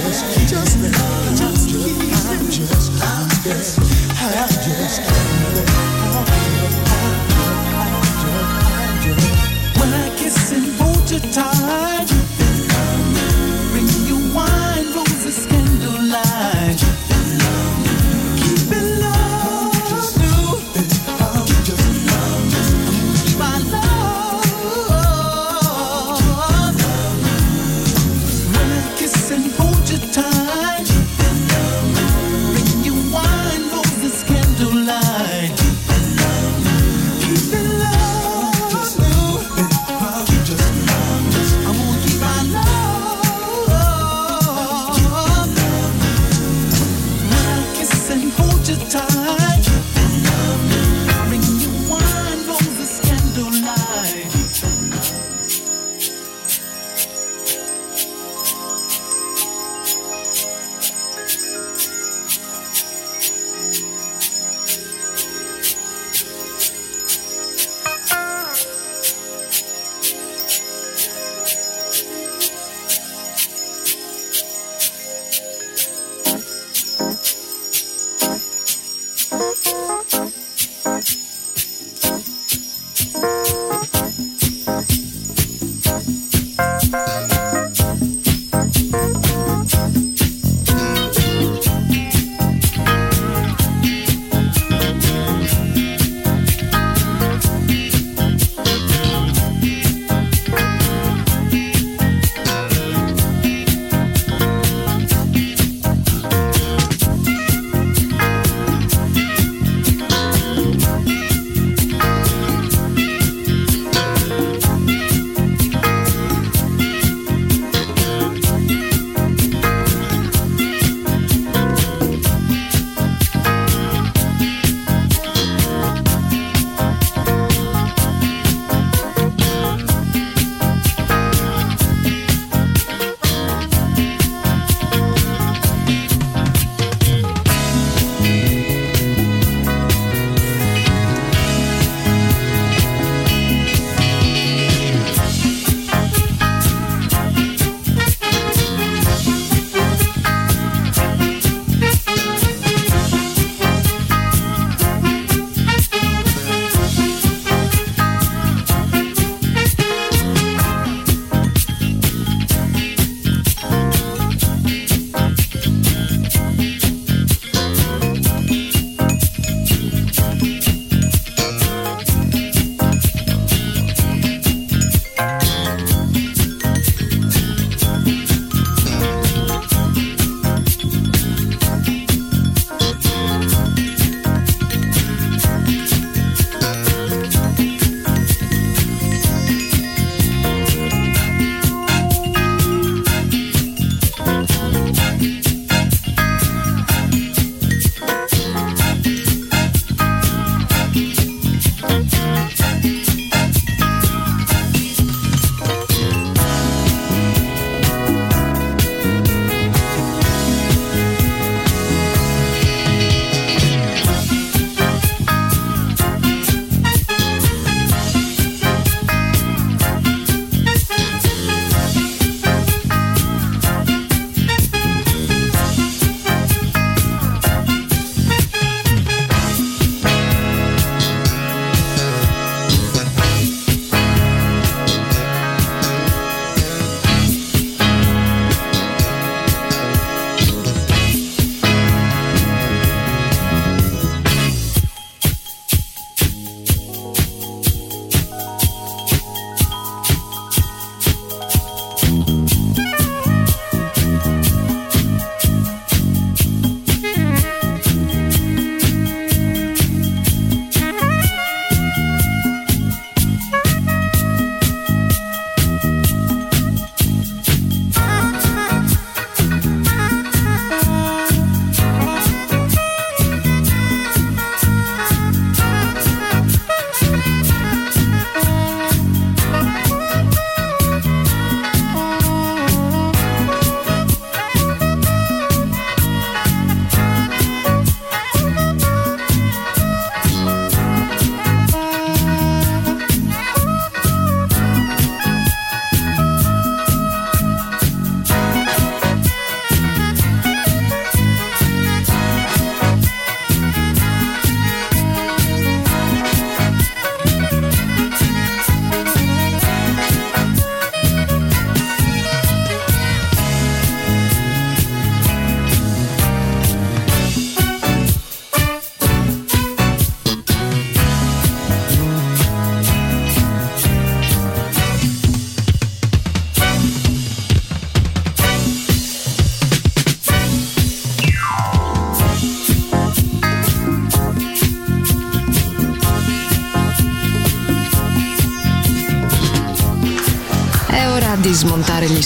Just, just, just